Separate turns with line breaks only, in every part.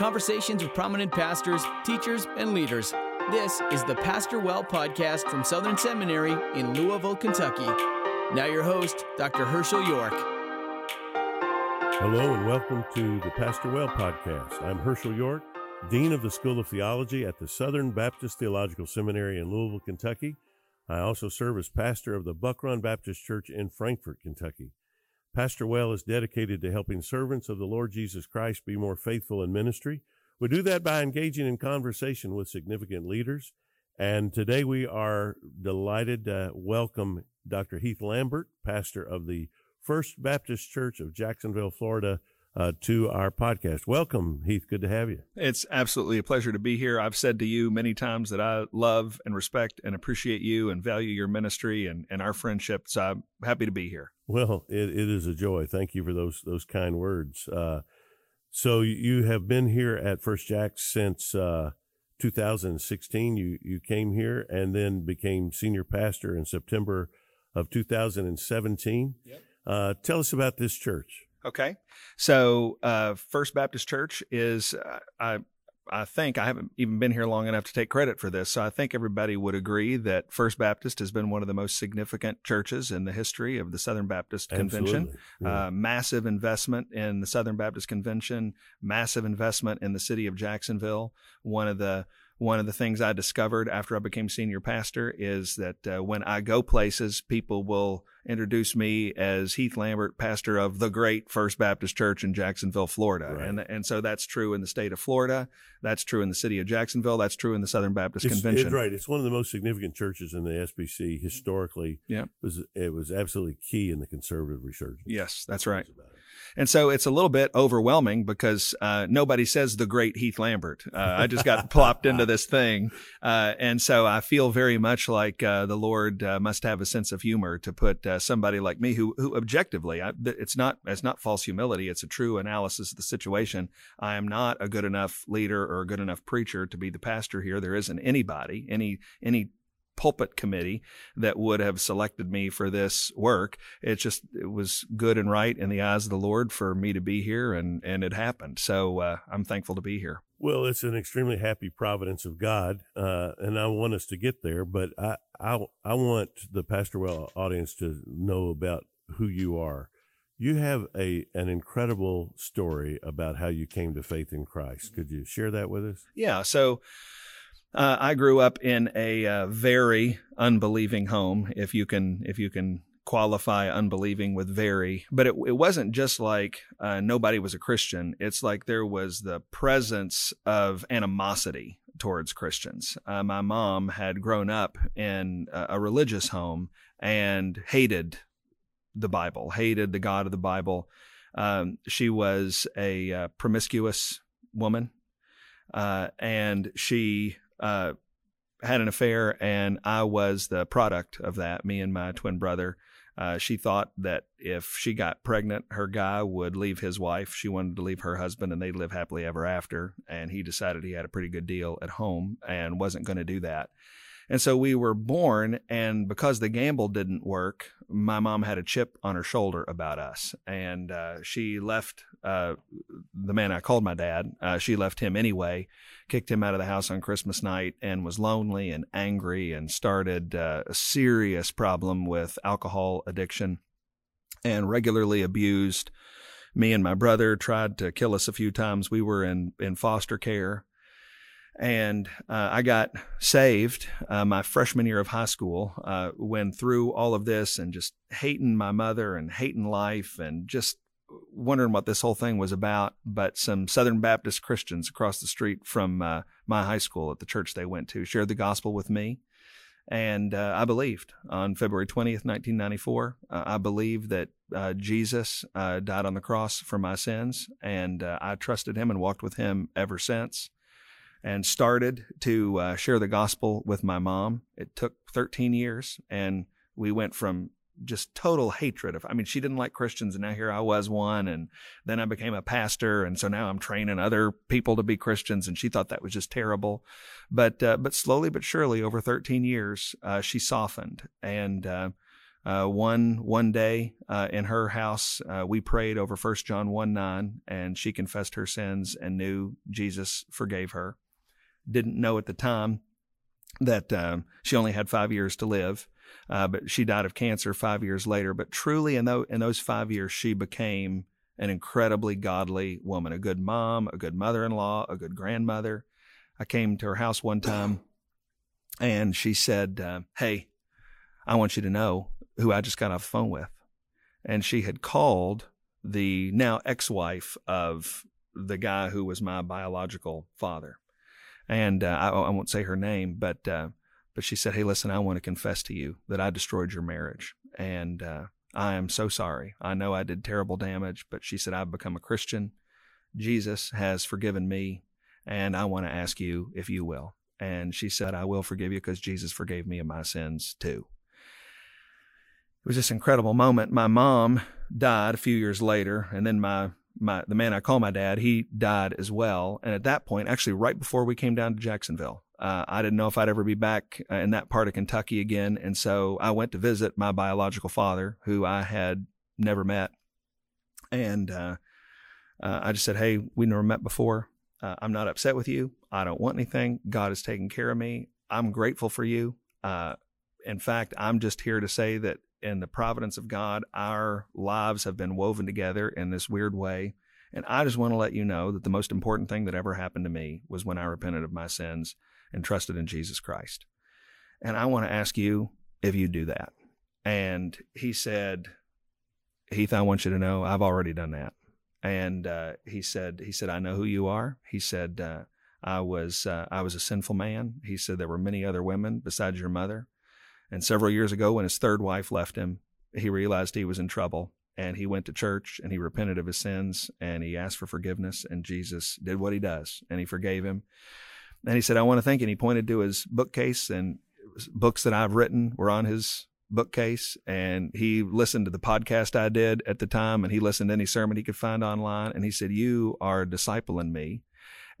conversations with prominent pastors, teachers, and leaders. This is the Pastor Well podcast from Southern Seminary in Louisville, Kentucky. Now, your host, Dr. Hershael York.
Hello, and welcome to the Pastor Well podcast. I'm Hershael York, Dean of the School of Theology at the Southern Baptist Theological Seminary in Louisville, Kentucky. I also serve as pastor of the Buck Run Baptist Church in Frankfort, Kentucky. Pastor Well is dedicated to helping servants of the Lord Jesus Christ be more faithful in ministry. We do that by engaging in conversation with significant leaders. And today we are delighted to welcome Dr. Heath Lambert, pastor of the First Baptist Church of Jacksonville, Florida, uh, to our podcast. Welcome, Heath. Good to have you.
It's absolutely a pleasure to be here. I've said to you many times that I love and respect and appreciate you and value your ministry and, and our friendship. So I'm happy to be here.
Well, it, it is a joy. Thank you for those those kind words. Uh, so you have been here at First Jacks since uh, 2016. You you came here and then became senior pastor in September of 2017. Yep. Uh, tell us about this church.
Okay. So, uh, First Baptist Church is, uh, I, I think I haven't even been here long enough to take credit for this. So I think everybody would agree that First Baptist has been one of the most significant churches in the history of the Southern Baptist Convention. Yeah. Uh, massive investment in the Southern Baptist Convention, massive investment in the city of Jacksonville. One of the one of the things I discovered after I became senior pastor is that uh, when I go places, people will introduce me as Heath Lambert, pastor of the great First Baptist Church in Jacksonville, Florida. Right. And, and so that's true in the state of Florida. That's true in the city of Jacksonville. That's true in the Southern Baptist
it's,
Convention.
It's right. It's one of the most significant churches in the SBC historically.
Yeah.
It was, it was absolutely key in the conservative resurgence.
Yes, that's right. And so it's a little bit overwhelming because uh, nobody says the great Heath Lambert. Uh, I just got plopped into this thing. Uh, and so I feel very much like uh, the Lord uh, must have a sense of humor to put uh, somebody like me who, who objectively, I, it's not, it's not false humility. It's a true analysis of the situation. I am not a good enough leader or a good enough preacher to be the pastor here. There isn't anybody, any, any pulpit committee that would have selected me for this work. It just it was good and right in the eyes of the Lord for me to be here, and and it happened. So uh, I'm thankful to be here.
Well, it's an extremely happy providence of God, uh, and I want us to get there. But I, I I want the Pastor Well audience to know about who you are. You have a an incredible story about how you came to faith in Christ. Could you share that with us?
Yeah. So uh, I grew up in a uh, very unbelieving home, if you can, if you can qualify unbelieving with very. But it, it wasn't just like uh, nobody was a Christian. It's like there was the presence of animosity towards Christians. Uh, my mom had grown up in a, a religious home and hated the Bible, hated the God of the Bible. Um, she was a uh, promiscuous woman, uh, and she uh, had an affair, and I was the product of that. Me and my twin brother. Uh, she thought that if she got pregnant, her guy would leave his wife. She wanted to leave her husband, and they'd live happily ever after. And he decided he had a pretty good deal at home and wasn't going to do that. And so we were born, and because the gamble didn't work, my mom had a chip on her shoulder about us. And uh, she left uh, the man I called my dad, uh, she left him anyway, kicked him out of the house on Christmas night, and was lonely and angry and started uh, a serious problem with alcohol addiction and regularly abused me and my brother tried to kill us a few times. We were in, in foster care. And uh, I got saved uh, my freshman year of high school uh, when through all of this and just hating my mother and hating life and just wondering what this whole thing was about. But some Southern Baptist Christians across the street from uh, my high school at the church they went to shared the gospel with me. And uh, I believed on February 20th, 1994. Uh, I believed that Jesus died on the cross for my sins. And I trusted him and walked with him ever since and started to uh, share the gospel with my mom. It took 13 years, and we went from just total hatred of i mean she didn't like christians and now here i was one and then i became a pastor and so now i'm training other people to be christians and she thought that was just terrible but uh, but slowly but surely over 13 years uh, she softened and uh, Uh, one one day uh, in her house, uh, we prayed over First John one nine, and she confessed her sins and knew Jesus forgave her. Didn't know at the time that um, she only had five years to live, uh, but she died of cancer five years later. But truly, in, those, in those five years, she became an incredibly godly woman, a good mom, a good mother in law, a good grandmother. I came to her house one time and she said, uh, Hey, I want you to know who I just got off the phone with. And she had called the now ex wife of the guy who was my biological father. And uh, I, I, won't say her name, but uh, but she said, "Hey, listen, I want to confess to you that I destroyed your marriage, and uh, I am so sorry. I know I did terrible damage, but she said I've become a Christian. Jesus has forgiven me, and I want to ask you if you will." And she said, "I will forgive you because Jesus forgave me of my sins too." It was this incredible moment. My mom died a few years later, and then my my the man I call my dad, he died as well. And at that point, actually, right before we came down to Jacksonville, uh, I didn't know if I'd ever be back uh, in that part of Kentucky again. And so I went to visit my biological father, who I had never met. And uh, uh, I just said, Hey, we never met before. Uh, I'm not upset with you. I don't want anything. God has taken care of me. I'm grateful for you. Uh, in fact, I'm just here to say that in the providence of God, our lives have been woven together in this weird way. And I just want to let you know that the most important thing that ever happened to me was when I repented of my sins and trusted in Jesus Christ. And I want to ask you if you do that. And he said, Heath, I want you to know I've already done that. And uh, he said, he said, I know who you are. He said, uh, I was uh, I was a sinful man. He said there were many other women besides your mother. And several years ago, when his third wife left him, he realized he was in trouble and he went to church and he repented of his sins and he asked for forgiveness and Jesus did what he does and he forgave him. And he said, I want to thank. And he pointed to his bookcase and books that I've written were on his bookcase. And he listened to the podcast I did at the time and he listened to any sermon he could find online. And he said, You are discipling me.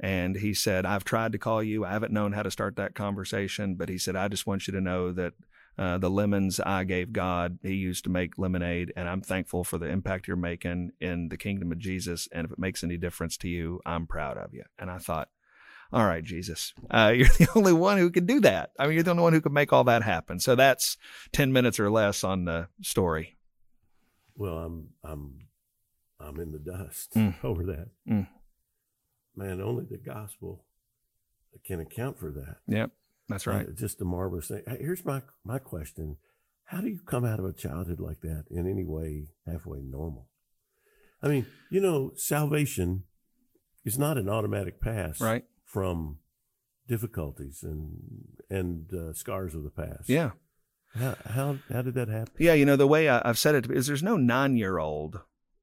And he said, I've tried to call you. I haven't known how to start that conversation, but he said, I just want you to know that uh, the lemons I gave God, He used to make lemonade, and I'm thankful for the impact you're making in the kingdom of Jesus. And if it makes any difference to you, I'm proud of you. And I thought, all right, Jesus, uh, you're the only one who can do that. I mean, you're the only one who can make all that happen. So that's 10 minutes or less on the story.
Well, I'm, I'm, I'm in the dust mm. over that. Mm. Man, only the gospel can account for that.
Yep. That's right. Uh,
just a marvelous thing. Here's my, my question. How do you come out of a childhood like that in any way halfway normal? I mean, you know, salvation is not an automatic pass.
Right
from difficulties and and uh, scars of the past.
Yeah.
How, how how did that happen?
Yeah, you know the way I, have said it is there's no nine year old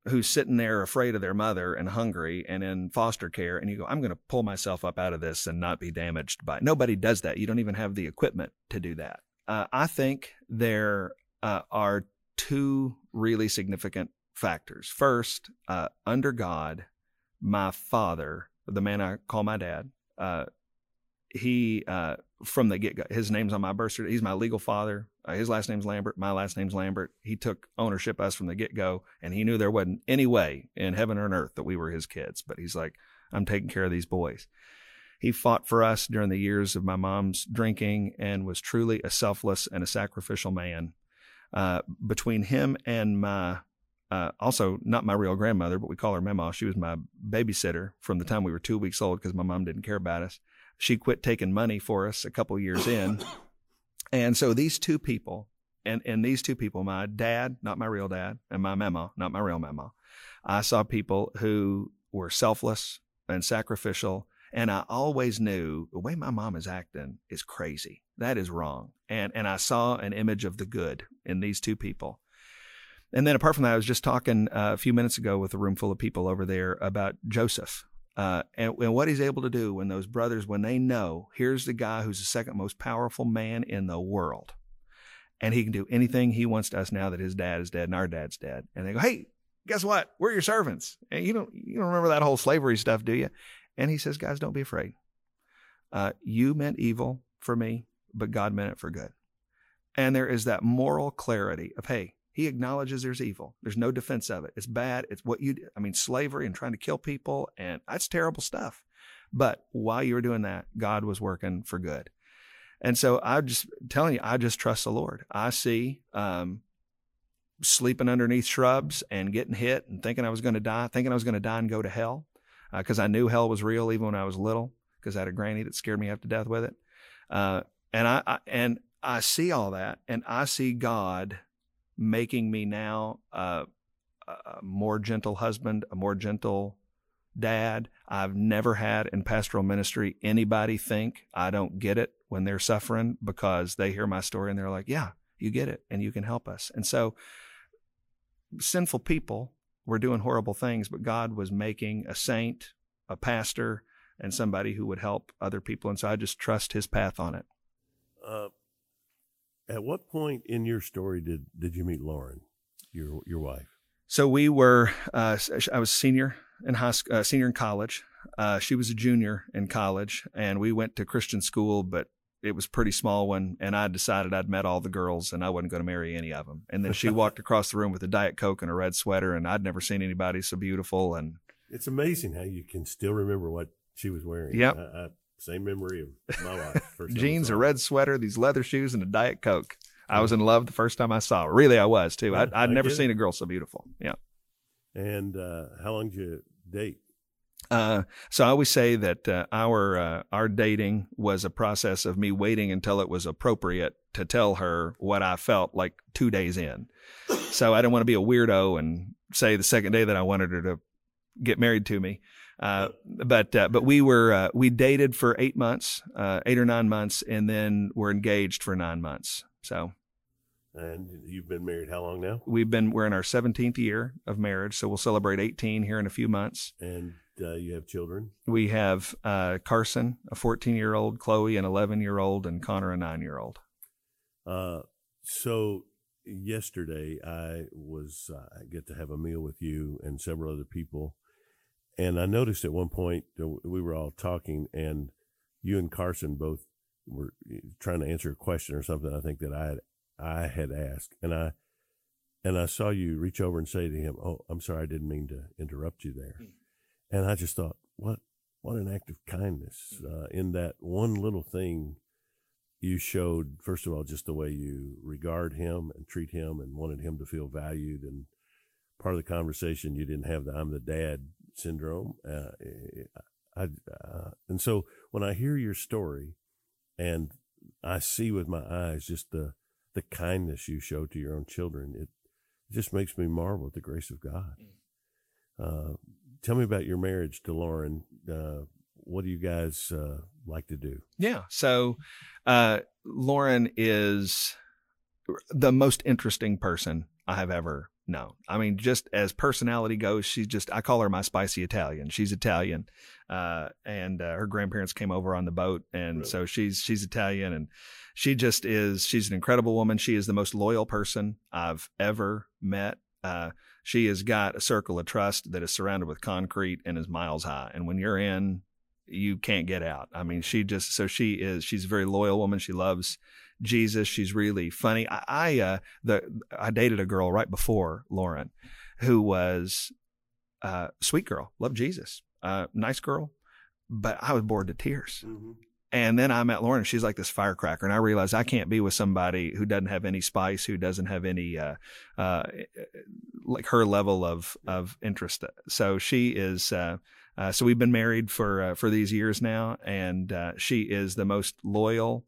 who's sitting there afraid of their mother and hungry and in foster care, and you go, I'm going to pull myself up out of this and not be damaged by. It. Nobody does that. You don't even have the equipment to do that. Uh, I think there uh, are two really significant factors. First, uh, under God, my father, the man I call my dad, uh, he uh, from the get go, his name's on my birth certificate. He's my legal father. Uh, his last name's Lambert. My last name's Lambert. He took ownership of us from the get go, and he knew there wasn't any way in heaven or on earth that we were his kids. But he's like, I'm taking care of these boys. He fought for us during the years of my mom's drinking and was truly a selfless and a sacrificial man. Uh, between him and my uh, also not my real grandmother, but we call her Mama. She was my babysitter from the time we were two weeks old because my mom didn't care about us. She quit taking money for us a couple years in. And so these two people, and, and these two people, my dad, not my real dad, and my Mama, not my real Mama, I saw people who were selfless and sacrificial. And I always knew the way my mom is acting is crazy. That is wrong. And, and I saw an image of the good in these two people. And then apart from that, I was just talking uh, a few minutes ago with a room full of people over there about Joseph. Uh, and, and, what he's able to do when those brothers, when they know, here's the guy who's the second most powerful man in the world, and he can do anything he wants to us now that his dad is dead and our dad's dead. And they go, "Hey, guess what? We're your servants." And you don't you don't remember that whole slavery stuff, do you? And he says, "Guys, don't be afraid. Uh, you meant evil for me, but God meant it for good." And there is that moral clarity of, hey, he acknowledges there's evil. There's no defense of it. It's bad. It's what you, I mean, slavery and trying to kill people, and that's terrible stuff. But while you were doing that, God was working for good. And so I'm just telling you, I just trust the Lord. I see um, sleeping underneath shrubs and getting hit and thinking I was going to die, thinking I was going to die and go to hell because uh, I knew hell was real even when I was little because I had a granny that scared me half to death with it. Uh, and I, I, and I see all that, and I see God making me now uh, a more gentle husband, a more gentle dad. I've never had in pastoral ministry anybody think I don't get it when they're suffering because they hear my story and they're like, yeah, you get it and you can help us. And so sinful people were doing horrible things, but God was making a saint, a pastor, and somebody who would help other people. And so I just trust his path on it. Uh,
at what point in your story did, did you meet Lauren, your, your wife?
So we were, uh, I was senior in high uh, senior in college. Uh, she was a junior in college, and we went to Christian school, but it was pretty small one. And I decided I'd met all the girls, and I wasn't going to marry any of them. And then she walked across the room with a diet coke and a red sweater, and I'd never seen anybody so beautiful. And
it's amazing how you can still remember what she was wearing.
Yep.
I, I, same memory of my wife.
Jeans, a red sweater, these leather shoes, and a diet coke. I was in love the first time I saw her. Really, I was too. Yeah, I, would never seen a girl so beautiful. Yeah.
And uh, how long did you date?
Uh, so I always say that uh, our uh, our dating was a process of me waiting until it was appropriate to tell her what I felt like two days in. So I didn't want to be a weirdo and say the second day that I wanted her to get married to me. Uh, but uh, but we were uh, we dated for eight months, eight or nine months, and then we're engaged for nine months. So
and you've been married how long now?
We've been we're in our 17th year of marriage, so we'll celebrate 18 here in a few months.
And uh, you have children?
We have uh, Carson, a 14 year old, Chloe, an 11 year old, and Connor, a nine year old.
Uh, so yesterday I was uh, I get to have a meal with you and several other people, and I noticed at one point we were all talking, and you and Carson both were eh, trying to answer a question or something. I think that I had I had asked, and I and I saw you reach over and say to him, "Oh, I'm sorry, I didn't mean to interrupt you there." Mm. And I just thought, what what an act of kindness mm. uh, in that one little thing you showed. First of all, just the way you regard him and treat him, and wanted him to feel valued. And part of the conversation, you didn't have the "I'm the dad" syndrome. Uh, I, uh, and so when I hear your story, and I see with my eyes just the the kindness you show to your own children. It just makes me marvel at the grace of God. Mm. Uh, tell me about your marriage to Lauren. Uh, what do you guys uh, like to do?
Yeah. So, uh, Lauren is the most interesting person I have ever known. I mean, just as personality goes, she's just, I call her my spicy Italian. She's Italian. Uh, and uh, her grandparents came over on the boat. And really? so she's, she's Italian and, she just is she's an incredible woman she is the most loyal person i've ever met uh, she has got a circle of trust that is surrounded with concrete and is miles high and when you're in you can't get out i mean she just so she is she's a very loyal woman she loves jesus she's really funny i, I uh the i dated a girl right before lauren who was a uh, sweet girl loved jesus uh, nice girl but i was bored to tears mm-hmm. And then I met Lauren. And she's like this firecracker, and I realized I can't be with somebody who doesn't have any spice, who doesn't have any uh, uh, like her level of of interest. So she is. Uh, uh so we've been married for uh, for these years now, and uh, she is the most loyal,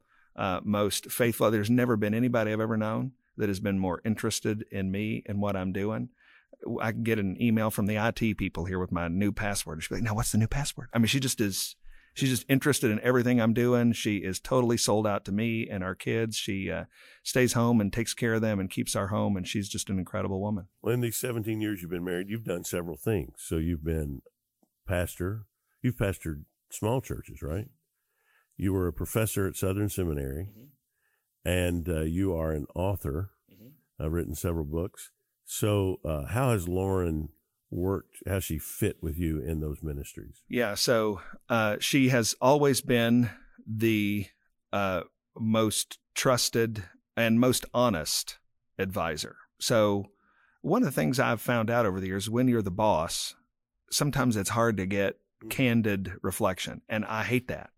most faithful. There's never been anybody I've ever known that has been more interested in me and what I'm doing. I can get an email from the IT people here with my new password. She'll like, "No, what's the new password?" I mean, she just is she's just interested in everything I'm doing. She is totally sold out to me and our kids. She uh, stays home and takes care of them and keeps our home. And she's just an incredible woman.
Well, in these 17 years you've been married, you've done several things. So you've been pastor, you've pastored small churches, right? You were a professor at Southern Seminary, mm-hmm. and uh, you are an author. Mm-hmm. I've written several books. So, uh, how has Lauren worked, how she fit with you in those ministries?
Yeah. So uh, she has always been the uh, most trusted and most honest advisor. So, one of the things I've found out over the years when you're the boss, sometimes it's hard to get candid reflection. And I hate that.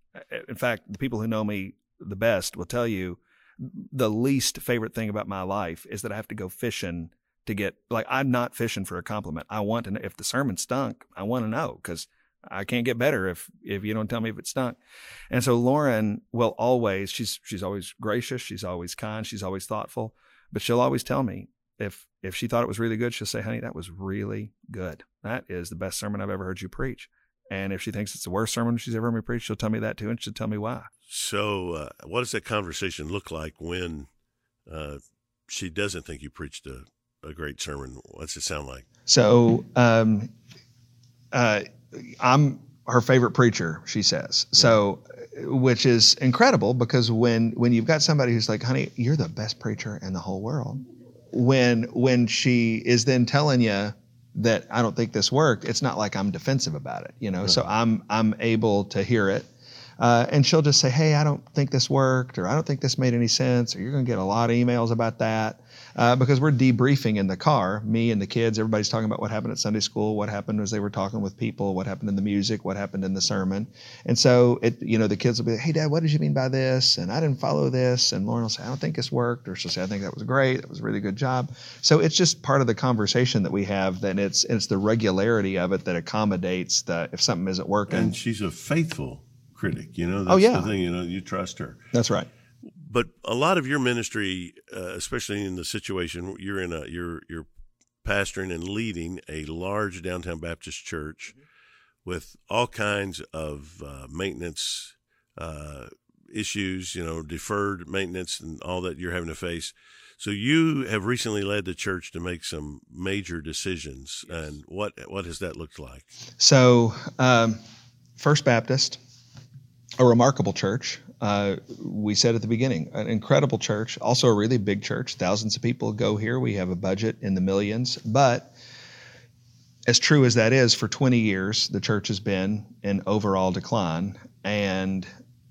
In fact, the people who know me the best will tell you the least favorite thing about my life is that I have to go fishing to get, like, I'm not fishing for a compliment. I want to know if the sermon stunk, I want to know because I can't get better if if you don't tell me if it stunk. And so Lauren will always she's she's always gracious, she's always kind, she's always thoughtful, but she'll always tell me if if she thought it was really good, she'll say, "Honey, that was really good. That is the best sermon I've ever heard you preach." And if she thinks it's the worst sermon she's ever heard me preach, she'll tell me that too, and she'll tell me why.
So, uh, what does that conversation look like when uh, she doesn't think you preached a, a great sermon? What's it sound like?
So, um, uh, I'm her favorite preacher, she says. So, which is incredible because when when you've got somebody who's like, "Honey, you're the best preacher in the whole world," when when she is then telling you that I don't think this worked, it's not like I'm defensive about it, you know. Right. So I'm I'm able to hear it uh, and she'll just say, Hey, I don't think this worked, or I don't think this made any sense, or you're going to get a lot of emails about that. Uh, because we're debriefing in the car, me and the kids, everybody's talking about what happened at Sunday school, what happened as they were talking with people, what happened in the music, what happened in the sermon. And so, it, you know, the kids will be like, Hey, Dad, what did you mean by this? And I didn't follow this. And Lauren will say, I don't think this worked. Or she'll say, I think that was great. That was a really good job. So it's just part of the conversation that we have. That it's, it's the regularity of it that accommodates the, if something isn't working.
And she's a faithful critic. You know, oh, that's oh, yeah. the thing. You know, you trust her.
That's right.
But a lot of your ministry, uh, especially in the situation you're in, a you're you're pastoring and leading a large downtown Baptist church with all kinds of uh, maintenance uh, issues. You know, deferred maintenance and all that you're having to face. So you have recently led the church to make some major decisions, and what what has that looked like?
So, um, First Baptist, a remarkable church. Uh, we said at the beginning, an incredible church, also a really big church. Thousands of people go here. We have a budget in the millions. But as true as that is, for 20 years, the church has been in overall decline. And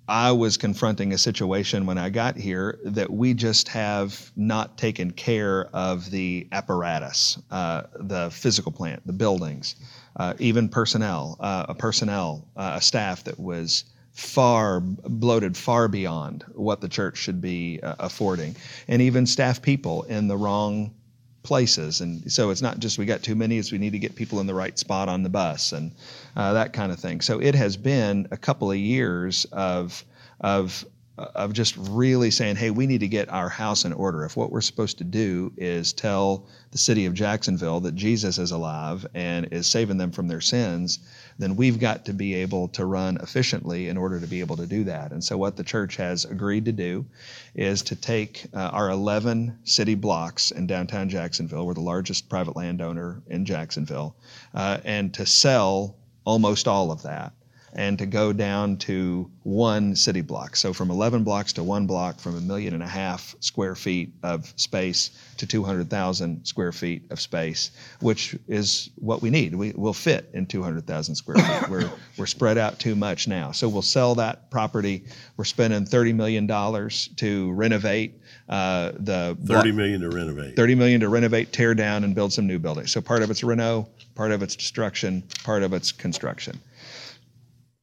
I was confronting a situation when I got here that we just have not taken care of the apparatus, uh, the physical plant, the buildings, uh, even personnel, uh, a personnel, uh, a staff that was far bloated far beyond what the church should be uh, affording. And even staff people in the wrong places. And so it's not just we got too many it's we need to get people in the right spot on the bus and uh, that kind of thing. So it has been a couple of years of of of just really saying, hey, we need to get our house in order. If what we're supposed to do is tell the city of Jacksonville that Jesus is alive and is saving them from their sins, then we've got to be able to run efficiently in order to be able to do that. And so, what the church has agreed to do is to take uh, our 11 city blocks in downtown Jacksonville, we're the largest private landowner in Jacksonville, uh, and to sell almost all of that and to go down to one city block. So from 11 blocks to one block, from a million and a half square feet of space to 200,000 square feet of space, which is what we need. We will fit in 200,000 square feet. We're we're spread out too much now. So we'll sell that property. We're spending 30 million dollars to renovate uh, the
30 million to renovate.
30 million to renovate, tear down, and build some new buildings. So part of it's reno, part of it's destruction, part of it's construction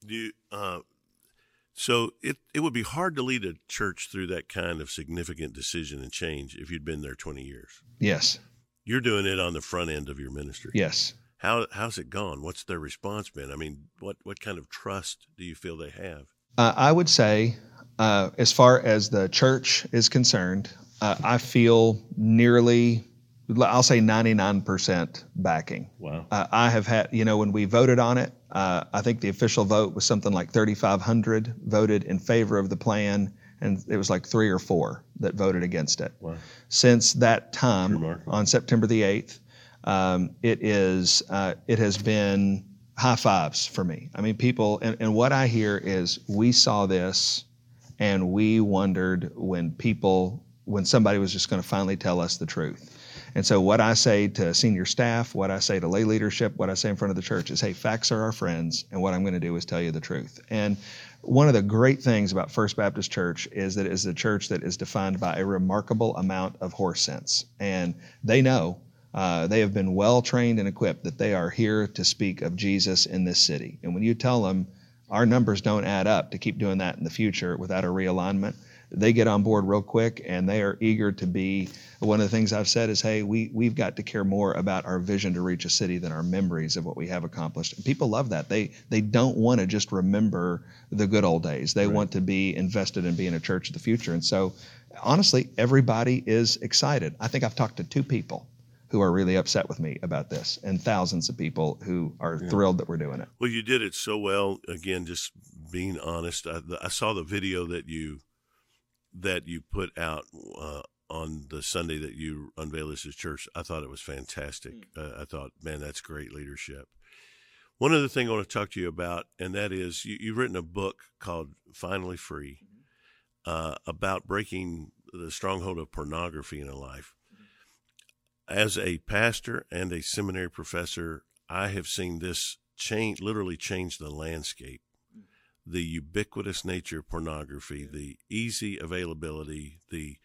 you, uh, so it it would be hard to lead a church through that kind of significant decision and change if you'd been there 20 years.
Yes.
You're doing it on the front end of your ministry.
Yes.
How how's it gone? What's their response been? I mean, what what kind of trust do you feel they have?
Uh, I would say, uh, as far as the church is concerned, uh, I feel nearly I'll say 99% backing.
Wow.
Uh, I have had, you know, when we voted on it, uh, I think the official vote was something like 3,500 voted in favor of the plan, and it was like three or four that voted against it.
Wow.
Since that time, on September the 8th, um, it is uh, it has been high fives for me. I mean, people, and, and what I hear is we saw this, and we wondered when people, when somebody was just going to finally tell us the truth And so, what I say to senior staff, what I say to lay leadership, what I say in front of the church is, hey, facts are our friends, and what I'm going to do is tell you the truth. And one of the great things about First Baptist Church is that it is a church that is defined by a remarkable amount of horse sense. And they know, uh, they have been well trained and equipped that they are here to speak of Jesus in this city. And when you tell them our numbers don't add up to keep doing that in the future without a realignment, they get on board real quick and they are eager to be. One of the things i've said is hey we, we've got to care more about our vision to reach a city than our memories of what we have accomplished. And people love that. They they don't want to just remember the good old days. They right. want to be invested in being a church of the future. And so honestly everybody is excited. I think i've talked to two people who are really upset with me about this and thousands of people who are yeah. thrilled that we're doing it.
Well you did it so well. Again just being honest I, I saw the video that you that you put out uh, on the Sunday that you unveiled this as church, I thought it was fantastic. Mm. Uh, I thought, man, that's great leadership. One other thing I want to talk to you about, and that is you, have written a book called Finally Free mm-hmm. uh, about breaking the stronghold of pornography in a life. Mm-hmm. As a pastor and a seminary professor, I have seen this change, literally change the landscape the ubiquitous nature of pornography, the easy availability, the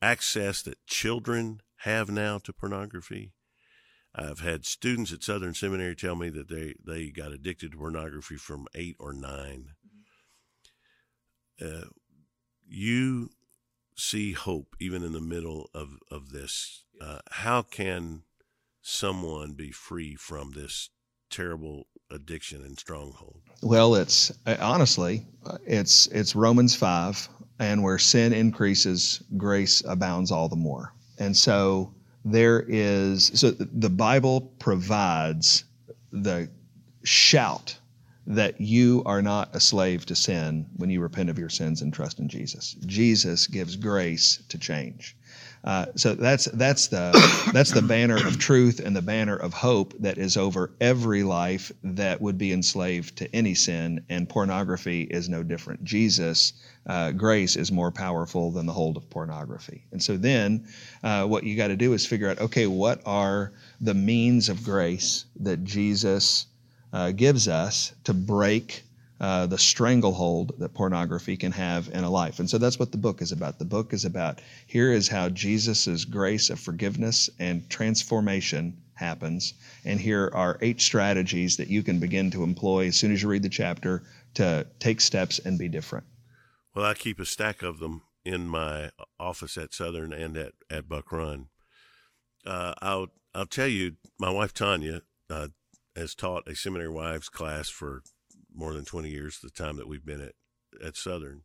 access that children have now to pornography. I've had students at Southern Seminary tell me that they, they got addicted to pornography from eight or 9 uh, you see hope even in the middle of, of this. Uh, how can someone be free from this terrible addiction and stronghold?
Well, it's uh, honestly, it's it's Romans five, and where sin increases, grace abounds all the more. And so there is so the Bible provides the shout that you are not a slave to sin when you repent of your sins and trust in Jesus. Jesus gives grace to change. Uh, so that's that's the that's the banner of truth and the banner of hope that is over every life that would be enslaved to any sin, and pornography is no different. Jesus, uh, grace is more powerful than the hold of pornography. And so then, uh, what you got to do is figure out, okay, what are the means of grace that Jesus uh, gives us to break uh, the stranglehold that pornography can have in a life. And so that's what the book is about. The book is about here is how Jesus' grace of forgiveness and transformation happens. And here are eight strategies that you can begin to employ as soon as you read the chapter to take steps and be different.
Well, I keep a stack of them in my office at Southern and at, at Buck Run. Uh, I'll, I'll tell you, my wife Tanya uh, has taught a seminary wives class for more than 20 years, the time that we've been at, at Southern.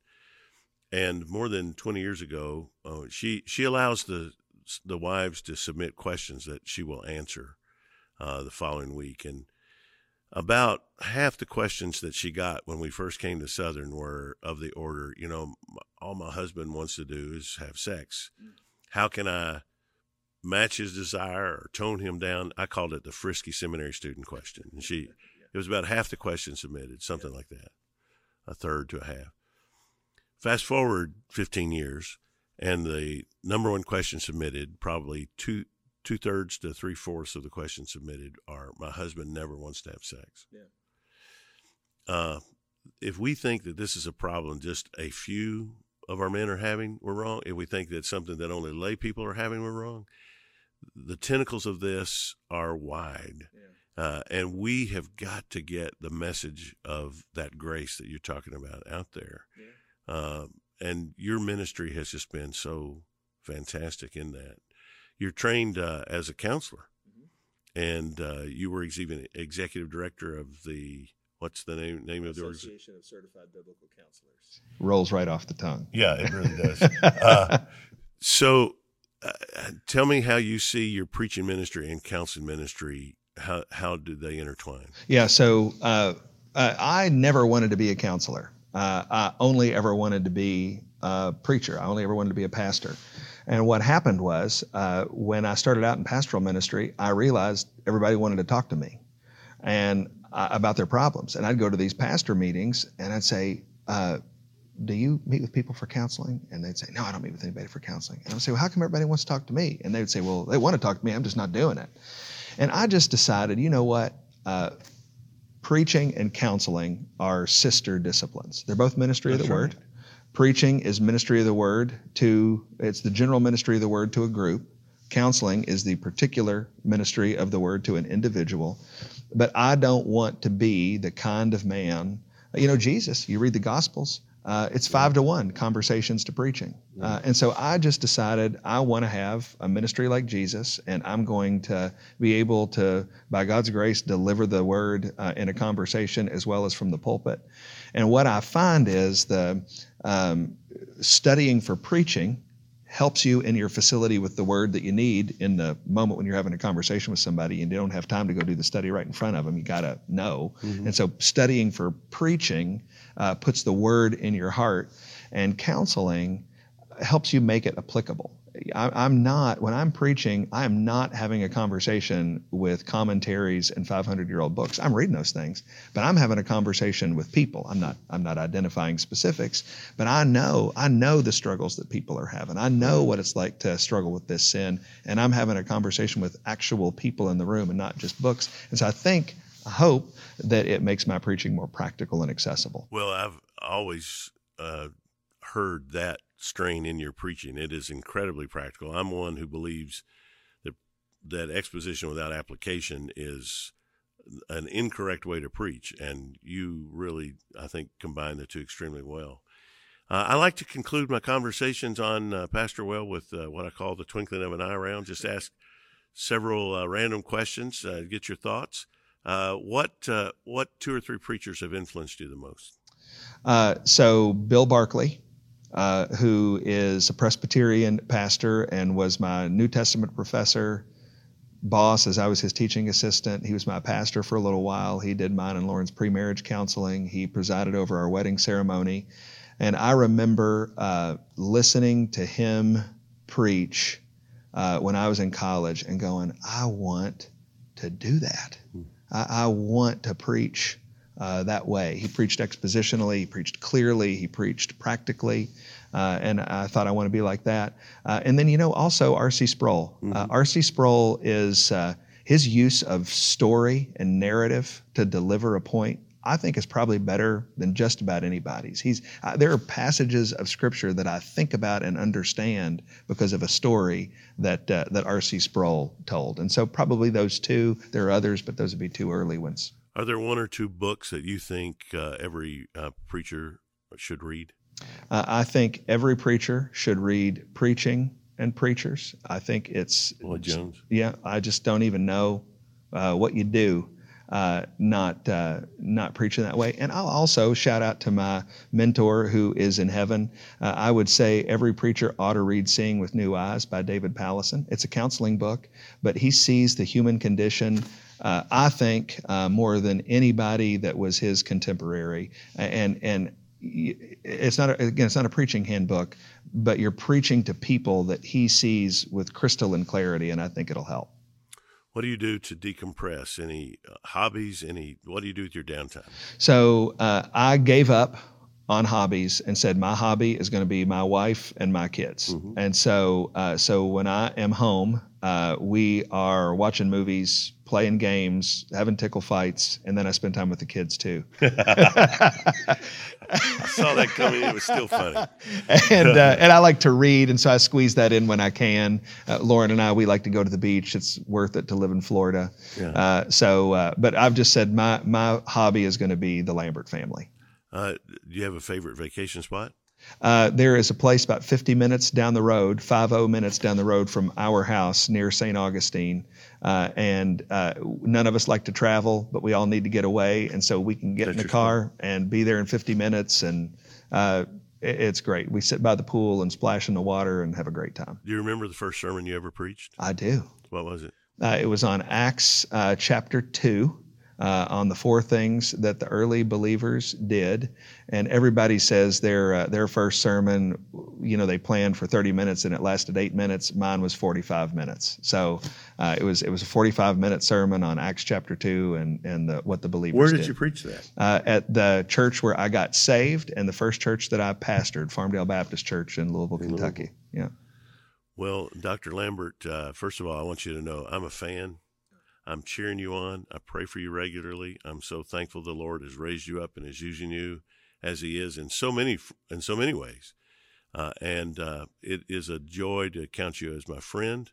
And more than 20 years ago, uh, she, she allows the, the wives to submit questions that she will answer uh, the following week. And about half the questions that she got when we first came to Southern were of the order, you know, all my husband wants to do is have sex. How can I match his desire or tone him down? I called it the frisky seminary student question. And she, it was about half the questions submitted, something like that, a third to a half. Fast forward 15 years, and the number one question submitted, probably two two thirds to three fourths of the questions submitted are my husband never wants to have sex. Yeah. Uh, if we think that this is a problem just a few of our men are having, we're wrong. If we think that something that only lay people are having, we're wrong. The tentacles of this are wide. Yeah. Uh, and we have got to get the message of that grace that you're talking about out there. Yeah. Uh, and your ministry has just been so fantastic in that. You're trained uh, as a counselor, mm-hmm. and uh, you were even executive director of the what's the name name of the
Association of Certified Biblical Counselors. Rolls right off the tongue.
Yeah, it really does. Uh, so, uh, tell me how you see your preaching ministry and counseling ministry how how do they intertwine?
Yeah, so uh, I never wanted to be a counselor. Uh, I only ever wanted to be a preacher. I only ever wanted to be a pastor. And what happened was uh, when I started out in pastoral ministry, I realized everybody wanted to talk to me and uh, about their problems. And I'd go to these pastor meetings and I'd say, uh, do you meet with people for counseling? And they'd say, no, I don't meet with anybody for counseling. And I would say, well, how come everybody wants to talk to me? And they would say, well, they want to talk to me. I'm just not doing it. And I just decided, you know what? Uh, preaching and counseling are sister disciplines. They're both ministry
That's
of the
right.
word. Preaching is ministry of the word to, it's the general ministry of the word to a group. Counseling is the particular ministry of the word to an individual. But I don't want to be the kind of man, you know, Jesus, you read the Gospels, uh, it's five to one conversations to preaching. Uh, and so I just decided I want to have a ministry like Jesus, and I'm going to be able to, by God's grace, deliver the word uh, in a conversation as well as from the pulpit. And what I find is the um, studying for preaching helps you in your facility with the word that you need in the moment when you're having a conversation with somebody and you don't have time to go do the study right in front of them. You got to know. And so studying for preaching uh, puts the word in your heart, and counseling helps you make it applicable. I, I'm not, when I'm preaching, I'm not having a conversation with commentaries and 500 year old books. I'm reading those things, but I'm having a conversation with people. I'm not, I'm not identifying specifics, but I know, I know the struggles that people are having. I know what it's like to struggle with this sin, and I'm having a conversation with actual people in the room and not just books. And so I think, I hope that it makes my preaching more practical and accessible.
Well, I've always uh, heard that strain in your preaching. It is incredibly practical. I'm one who believes that that exposition without application is an incorrect way to preach, and you really, I think, combine the two extremely well. Uh, I like to conclude my conversations on uh, Pastor Well with uh, what I call the twinkling of an eye round. Just ask several uh, random questions, uh, get your thoughts. Uh, what uh, what two or three preachers have influenced you the most?
Uh, so Bill Barkley, uh, who is a Presbyterian pastor and was my New Testament professor, boss as I was his teaching assistant. He was my pastor for a little while. He did mine and Lauren's pre-marriage counseling. He presided over our wedding ceremony, and I remember uh, listening to him preach uh, when I was in college and going, I want to do that. I, I want to preach uh, that way. He preached expositionally, he preached clearly, he preached practically, uh, and I thought I want to be like that. Uh, and then, you know, also R.C. Sproul. Uh, R.C. Sproul is uh, his use of story and narrative to deliver a point. I think is probably better than just about anybody's. He's uh, there are passages of scripture that I think about and understand because of a story that uh, that R.C. Sproul told, and so probably those two. There are others, but those would be two early ones.
Are there one or two books that you think uh, every uh, preacher should read?
Uh, I think every preacher should read Preaching and Preachers. I think it's
Lloyd Jones.
yeah. I just don't even know uh, what you do uh, not uh, not preaching that way. And I'll also shout out to my mentor who is in heaven. Uh, I would say every preacher ought to read "Seeing with New Eyes" by David Powlison. It's a counseling book, but he sees the human condition. Uh, I think uh, more than anybody that was his contemporary, and and it's not a, again it's not a preaching handbook, but you're preaching to people that he sees with crystalline clarity, and I think it'll help.
What do you do to decompress? Any uh, hobbies? Any? What do you do with your downtime?
So uh, I gave up on hobbies and said my hobby is going to be my wife and my kids. And so, uh, so when I am home, uh, we are watching movies, playing games, having tickle fights, and then I spend time with the kids too.
I saw that coming. It was still funny.
and uh, and I like to read, and so I squeeze that in when I can. Uh, Lauren and I, we like to go to the beach. It's worth it to live in Florida.
Yeah.
Uh, so, uh, but I've just said my my hobby is going to be the Lambert family.
Uh, do you have a favorite vacation spot?
Uh, there is a place about 50 minutes down the road, 50 minutes down the road from our house near St. Augustine. Uh, and uh, none of us like to travel, but we all need to get away. And so we can get in the car and be there in 50 minutes. And uh, it- it's great. We sit by the pool and splash in the water and have a great time.
Do you remember the first sermon you ever preached?
I do.
What was it?
Uh, it was on Acts uh, chapter 2. Uh, on the four things that the early believers did, and everybody says their uh, their first sermon, you know, they planned for 30 minutes and it lasted eight minutes. Mine was 45 minutes, so uh, it was it was a 45 minute sermon on Acts chapter two and and the, what the believers.
Where did,
did.
you preach that?
Uh, at the church where I got saved, and the first church that I pastored, Farmdale Baptist Church in Louisville,
In
Kentucky. Yeah.
Well, Dr. Lambert, uh, first of all, I want you to know I'm a fan. I'm cheering you on. I pray for you regularly. I'm so thankful the Lord has raised you up and is using you as He is in so many in so many ways. Uh, and uh, it is a joy to count you as my friend.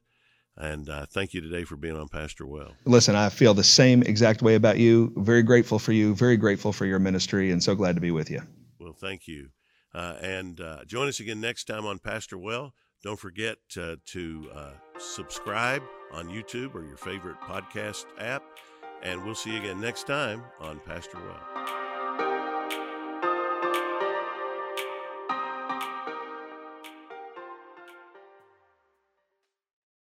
And uh, thank you today for being on Pastor Well.
Listen, I feel the same exact way about you. Very grateful for you. Very grateful for your ministry, and so glad to be with you.
Well, thank you. Uh, and uh, join us again next time on Pastor Well. Don't forget uh, to uh, subscribe on YouTube or your favorite podcast app. And we'll see you again next time on Pastor Well.